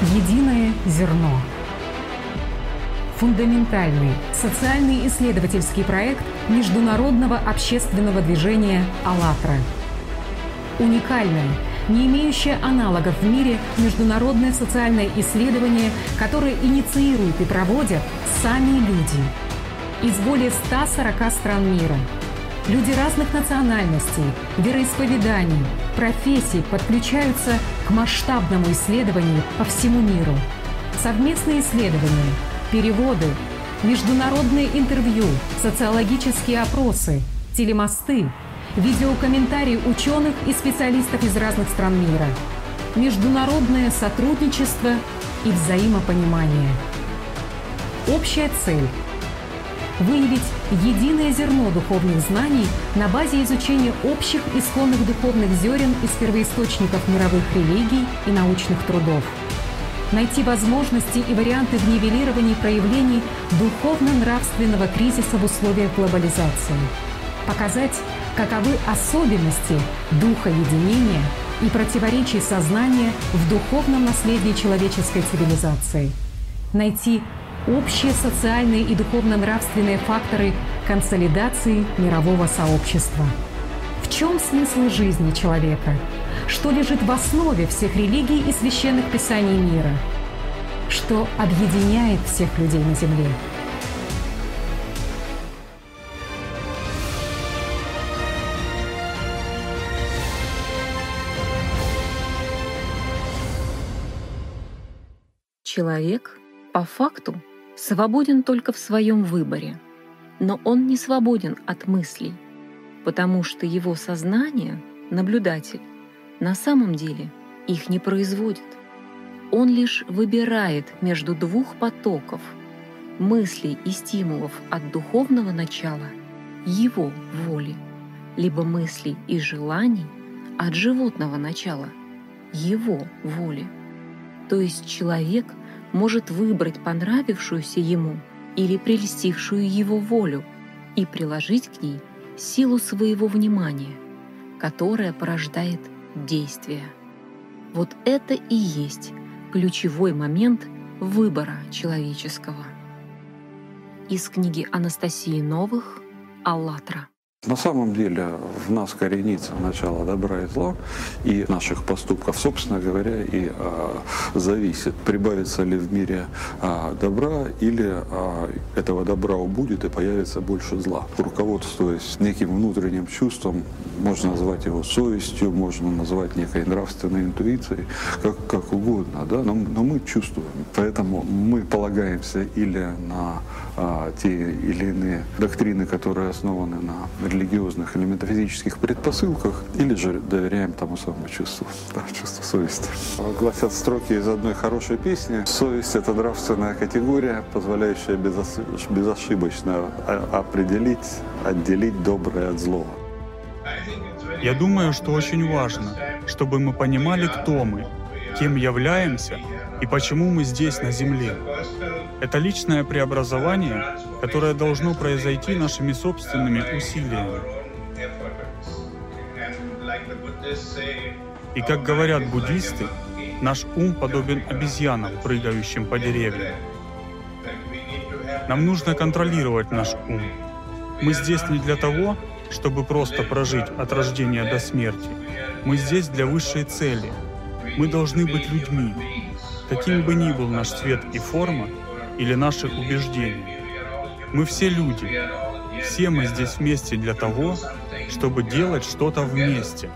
Единое зерно. Фундаментальный социальный исследовательский проект международного общественного движения «АЛЛАТРА». Уникальное, не имеющее аналогов в мире международное социальное исследование, которое инициируют и проводят сами люди из более 140 стран мира. Люди разных национальностей, вероисповеданий, профессий подключаются к масштабному исследованию по всему миру. Совместные исследования, переводы, международные интервью, социологические опросы, телемосты, видеокомментарии ученых и специалистов из разных стран мира, международное сотрудничество и взаимопонимание. Общая цель – выявить единое зерно духовных знаний на базе изучения общих исконных духовных зерен из первоисточников мировых религий и научных трудов – найти возможности и варианты в нивелировании проявлений духовно-нравственного кризиса в условиях глобализации, показать, каковы особенности духа единения и противоречий сознания в духовном наследии человеческой цивилизации, найти общие социальные и духовно-нравственные факторы консолидации мирового сообщества. В чем смысл жизни человека – что лежит в основе всех религий и священных писаний мира, что объединяет всех людей на Земле. Человек по факту свободен только в своем выборе, но он не свободен от мыслей, потому что его сознание, наблюдатель, на самом деле их не производит. Он лишь выбирает между двух потоков мыслей и стимулов от духовного начала его воли, либо мыслей и желаний от животного начала его воли. То есть человек может выбрать понравившуюся ему или прельстившую его волю и приложить к ней силу своего внимания, которая порождает действия. Вот это и есть ключевой момент выбора человеческого. Из книги Анастасии Новых «АЛЛАТРА». На самом деле в нас коренится начало добра и зла и наших поступков, собственно говоря, и а, зависит, прибавится ли в мире а, добра или а, этого добра убудет и появится больше зла. Руководствуясь неким внутренним чувством, можно назвать его совестью, можно назвать некой нравственной интуицией, как, как угодно, да? но, но мы чувствуем. Поэтому мы полагаемся или на а, те или иные доктрины, которые основаны на религиозных или метафизических предпосылках, или же доверяем тому самому чувству, да, чувству совести. Гласят строки из одной хорошей песни. Совесть — это нравственная категория, позволяющая безошибочно определить, отделить доброе от злого. Я думаю, что очень важно, чтобы мы понимали, кто мы, кем являемся и почему мы здесь, на Земле. Это личное преобразование, которое должно произойти нашими собственными усилиями. И как говорят буддисты, наш ум подобен обезьянам, прыгающим по деревьям. Нам нужно контролировать наш ум. Мы здесь не для того, чтобы просто прожить от рождения до смерти. Мы здесь для высшей цели. Мы должны быть людьми. Каким бы ни был наш цвет и форма, или наши убеждения. Мы все люди. Все мы здесь вместе для того, чтобы делать что-то вместе.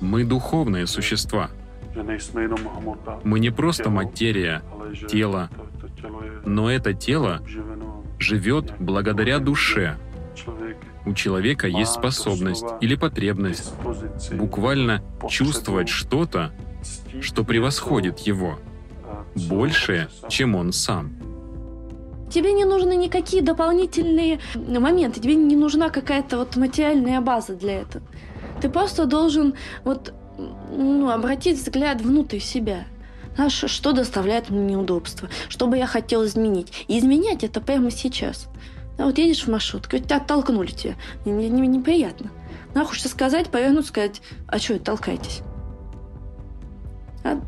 Мы духовные существа. Мы не просто материя, тело, но это тело живет благодаря душе. У человека есть способность или потребность буквально чувствовать что-то, что превосходит его больше, чем он сам. Тебе не нужны никакие дополнительные моменты, тебе не нужна какая-то вот материальная база для этого. Ты просто должен вот ну, обратить взгляд внутрь себя. Знаешь, что доставляет мне неудобства, что бы я хотел изменить. И изменять это прямо сейчас. Да, вот едешь в маршрутке, тебя оттолкнули тебя. Мне, мне неприятно. Надо хочется сказать, повернуть, сказать, а что, толкайтесь.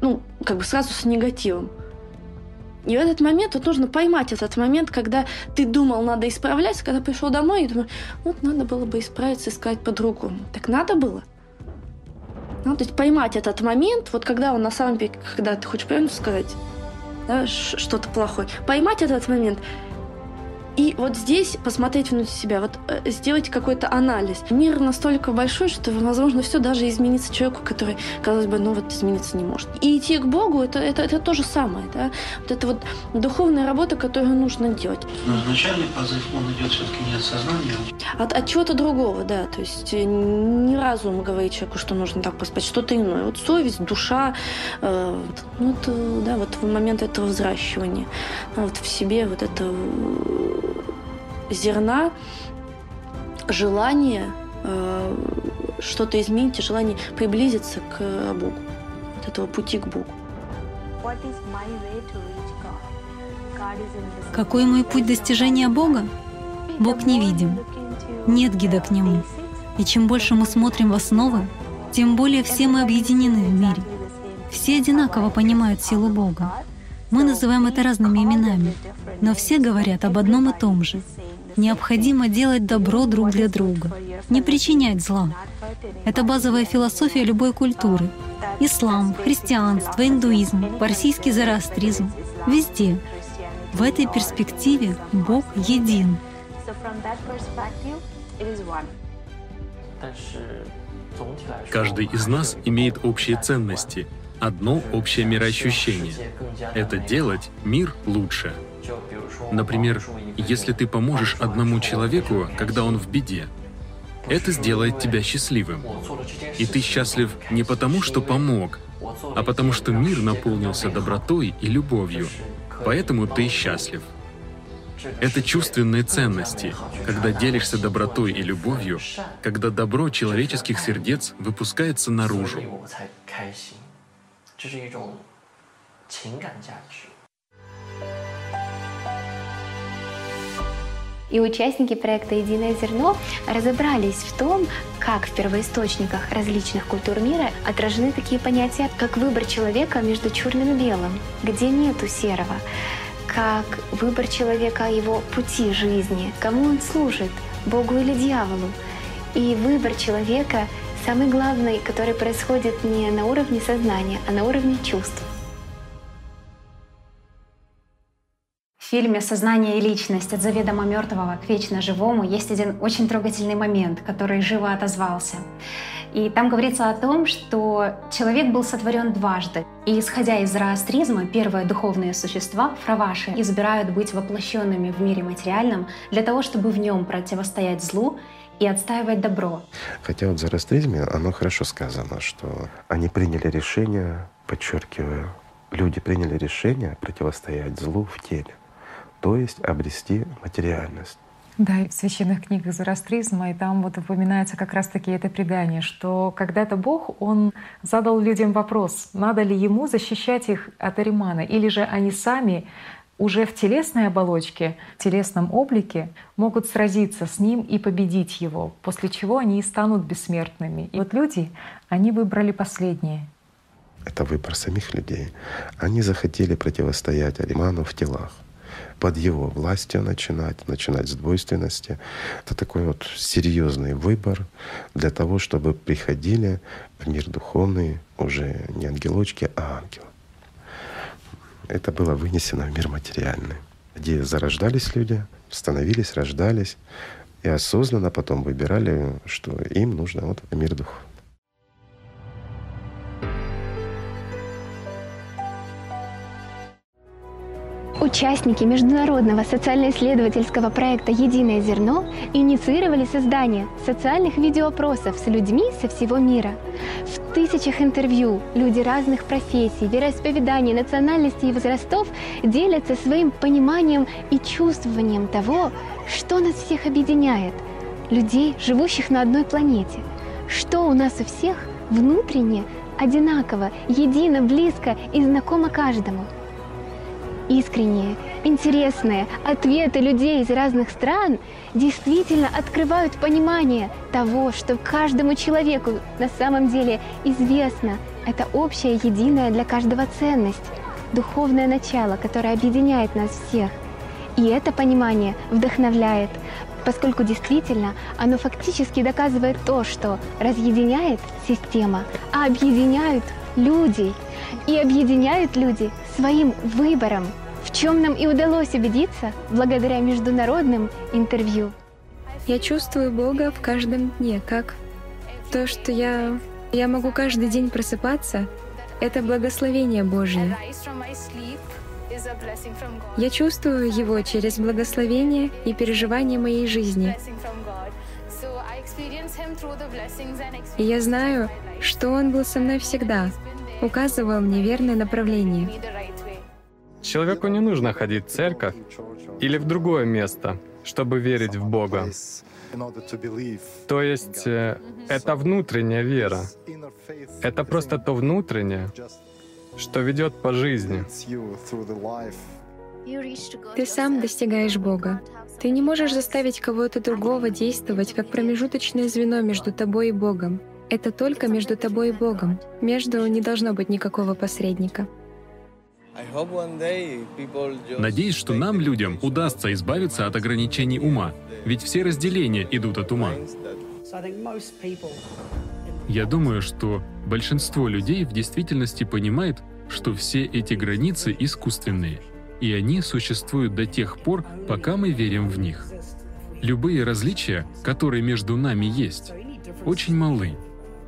ну, как бы сразу с негативом. И в этот момент вот нужно поймать этот момент, когда ты думал, надо исправляться, когда пришел домой и думаешь, вот надо было бы исправиться и сказать по-другому. Так надо было. Ну, то есть поймать этот момент, вот когда он на самом деле, когда ты хочешь правильно сказать, да, что-то плохое, поймать этот момент – и вот здесь посмотреть внутрь себя, вот э, сделать какой-то анализ. Мир настолько большой, что, возможно, все даже изменится человеку, который, казалось бы, ну вот измениться не может. И идти к Богу это, это, это то же самое. Да? Вот это вот духовная работа, которую нужно делать. Но изначальный позыв, он идет все-таки не от сознания. А от, от чего-то другого, да. То есть э, не разум говорит человеку, что нужно так поспать, что-то иное. Вот совесть, душа, э, ну, это, да, вот в момент этого взращивания, вот в себе вот это зерна желание э, что-то изменить, желание приблизиться к Богу, от этого пути к Богу. Какой мой путь достижения Бога? Бог невидим. Нет гида к Нему. И чем больше мы смотрим в основы, тем более все мы объединены в мире. Все одинаково понимают силу Бога. Мы называем это разными именами, но все говорят об одном и том же — Необходимо делать добро друг для друга, не причинять зла. Это базовая философия любой культуры. Ислам, христианство, индуизм, парсийский зороастризм — везде. В этой перспективе Бог един. Каждый из нас имеет общие ценности, одно общее мироощущение. Это делать мир лучше — Например, если ты поможешь одному человеку, когда он в беде, это сделает тебя счастливым. И ты счастлив не потому, что помог, а потому что мир наполнился добротой и любовью. Поэтому ты счастлив. Это чувственные ценности, когда делишься добротой и любовью, когда добро человеческих сердец выпускается наружу. И участники проекта «Единое зерно» разобрались в том, как в первоисточниках различных культур мира отражены такие понятия, как выбор человека между черным и белым, где нету серого, как выбор человека его пути жизни, кому он служит, Богу или дьяволу. И выбор человека самый главный, который происходит не на уровне сознания, а на уровне чувств. В фильме «Сознание и личность. От заведомо мертвого к вечно живому» есть один очень трогательный момент, который живо отозвался. И там говорится о том, что человек был сотворен дважды. И исходя из зороастризма, первые духовные существа, фраваши, избирают быть воплощенными в мире материальном для того, чтобы в нем противостоять злу и отстаивать добро. Хотя вот в зороастризме оно хорошо сказано, что они приняли решение, подчеркиваю, люди приняли решение противостоять злу в теле то есть обрести материальность. Да, и в священных книгах зороастризма, и там вот упоминается как раз-таки это предание, что когда-то Бог, Он задал людям вопрос, надо ли Ему защищать их от Аримана, или же они сами уже в телесной оболочке, в телесном облике могут сразиться с Ним и победить Его, после чего они и станут бессмертными. И вот люди, они выбрали последнее. Это выбор самих людей. Они захотели противостоять Ариману в телах под его властью начинать, начинать с двойственности. Это такой вот серьезный выбор для того, чтобы приходили в мир духовный уже не ангелочки, а ангелы. Это было вынесено в мир материальный, где зарождались люди, становились, рождались, и осознанно потом выбирали, что им нужно вот мир духовный. Участники международного социально-исследовательского проекта «Единое зерно» инициировали создание социальных видеоопросов с людьми со всего мира. В тысячах интервью люди разных профессий, вероисповеданий, национальностей и возрастов делятся своим пониманием и чувствованием того, что нас всех объединяет, людей, живущих на одной планете. Что у нас у всех внутренне одинаково, едино, близко и знакомо каждому – искренние, интересные ответы людей из разных стран действительно открывают понимание того, что каждому человеку на самом деле известно это общая, единая для каждого ценность, духовное начало, которое объединяет нас всех. И это понимание вдохновляет, поскольку действительно оно фактически доказывает то, что разъединяет система, а объединяют люди. И объединяют люди своим выбором, в чем нам и удалось убедиться благодаря международным интервью. Я чувствую Бога в каждом дне, как то, что я, я могу каждый день просыпаться, это благословение Божье. Я чувствую Его через благословение и переживание моей жизни. И я знаю, что Он был со мной всегда, указывал мне верное направление. Человеку не нужно ходить в церковь или в другое место, чтобы верить в Бога. То есть э, это внутренняя вера. Это просто то внутреннее, что ведет по жизни. Ты сам достигаешь Бога. Ты не можешь заставить кого-то другого действовать как промежуточное звено между тобой и Богом. Это только между тобой и Богом. Между не должно быть никакого посредника. Надеюсь, что нам, людям, удастся избавиться от ограничений ума, ведь все разделения идут от ума. Я думаю, что большинство людей в действительности понимает, что все эти границы искусственные, и они существуют до тех пор, пока мы верим в них. Любые различия, которые между нами есть, очень малы,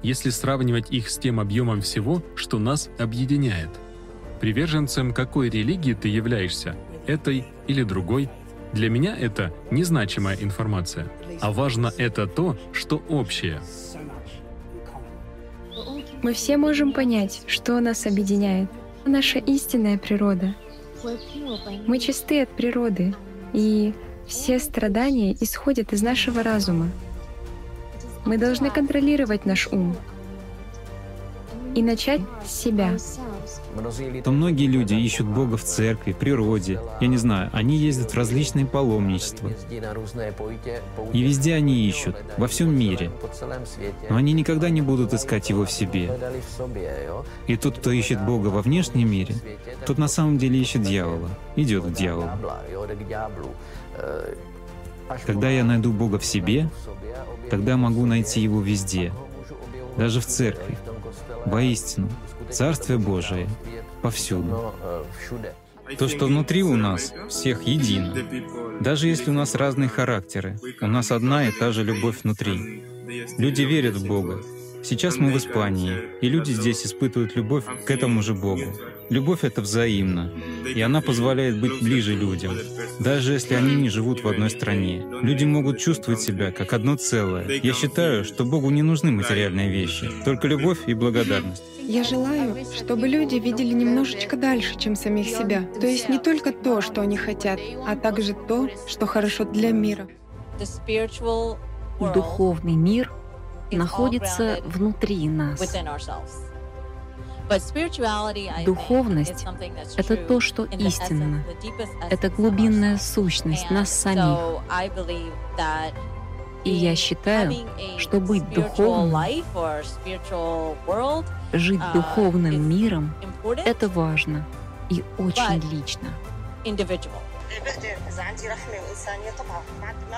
если сравнивать их с тем объемом всего, что нас объединяет. Приверженцем какой религии ты являешься, этой или другой, для меня это незначимая информация, а важно это то, что общее. Мы все можем понять, что нас объединяет. Наша истинная природа. Мы чисты от природы, и все страдания исходят из нашего разума. Мы должны контролировать наш ум и начать с себя то многие люди ищут Бога в церкви, природе. Я не знаю, они ездят в различные паломничества. И везде они ищут, во всем мире. Но они никогда не будут искать Его в себе. И тот, кто ищет Бога во внешнем мире, тот на самом деле ищет дьявола, идет к дьяволу. Когда я найду Бога в себе, тогда могу найти Его везде, даже в церкви, воистину, Царствие Божие повсюду. То, что внутри у нас, всех едино. Даже если у нас разные характеры, у нас одна и та же любовь внутри. Люди верят в Бога. Сейчас мы в Испании, и люди здесь испытывают любовь к этому же Богу. Любовь — это взаимно, и она позволяет быть ближе людям, даже если они не живут в одной стране. Люди могут чувствовать себя как одно целое. Я считаю, что Богу не нужны материальные вещи, только любовь и благодарность. Я желаю, чтобы люди видели немножечко дальше, чем самих себя. То есть не только то, что они хотят, а также то, что хорошо для мира. Духовный мир находится внутри нас. Духовность — это то, что истинно. Это глубинная сущность нас самих. И я считаю, что быть духовным, жить uh, духовным миром — это важно и очень лично.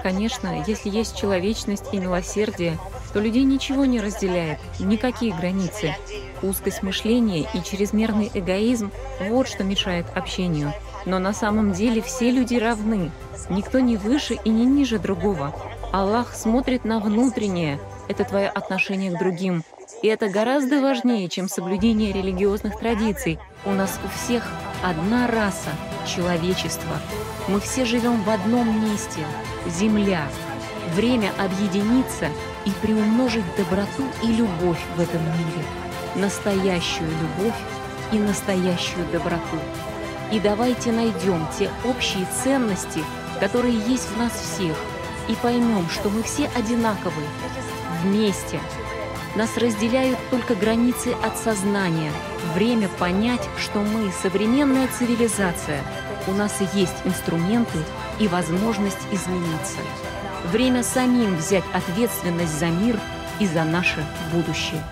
Конечно, если есть человечность и милосердие, то людей ничего не разделяет, никакие границы. Узкость мышления и чрезмерный эгоизм — вот что мешает общению. Но на самом деле все люди равны. Никто не выше и не ниже другого. Аллах смотрит на внутреннее. Это твое отношение к другим. И это гораздо важнее, чем соблюдение религиозных традиций. У нас у всех одна раса — человечество. Мы все живем в одном месте — Земля. Время объединиться и приумножить доброту и любовь в этом мире. Настоящую любовь и настоящую доброту. И давайте найдем те общие ценности, которые есть в нас всех — и поймем, что мы все одинаковы, вместе. Нас разделяют только границы от сознания. Время понять, что мы современная цивилизация. У нас есть инструменты и возможность измениться. Время самим взять ответственность за мир и за наше будущее.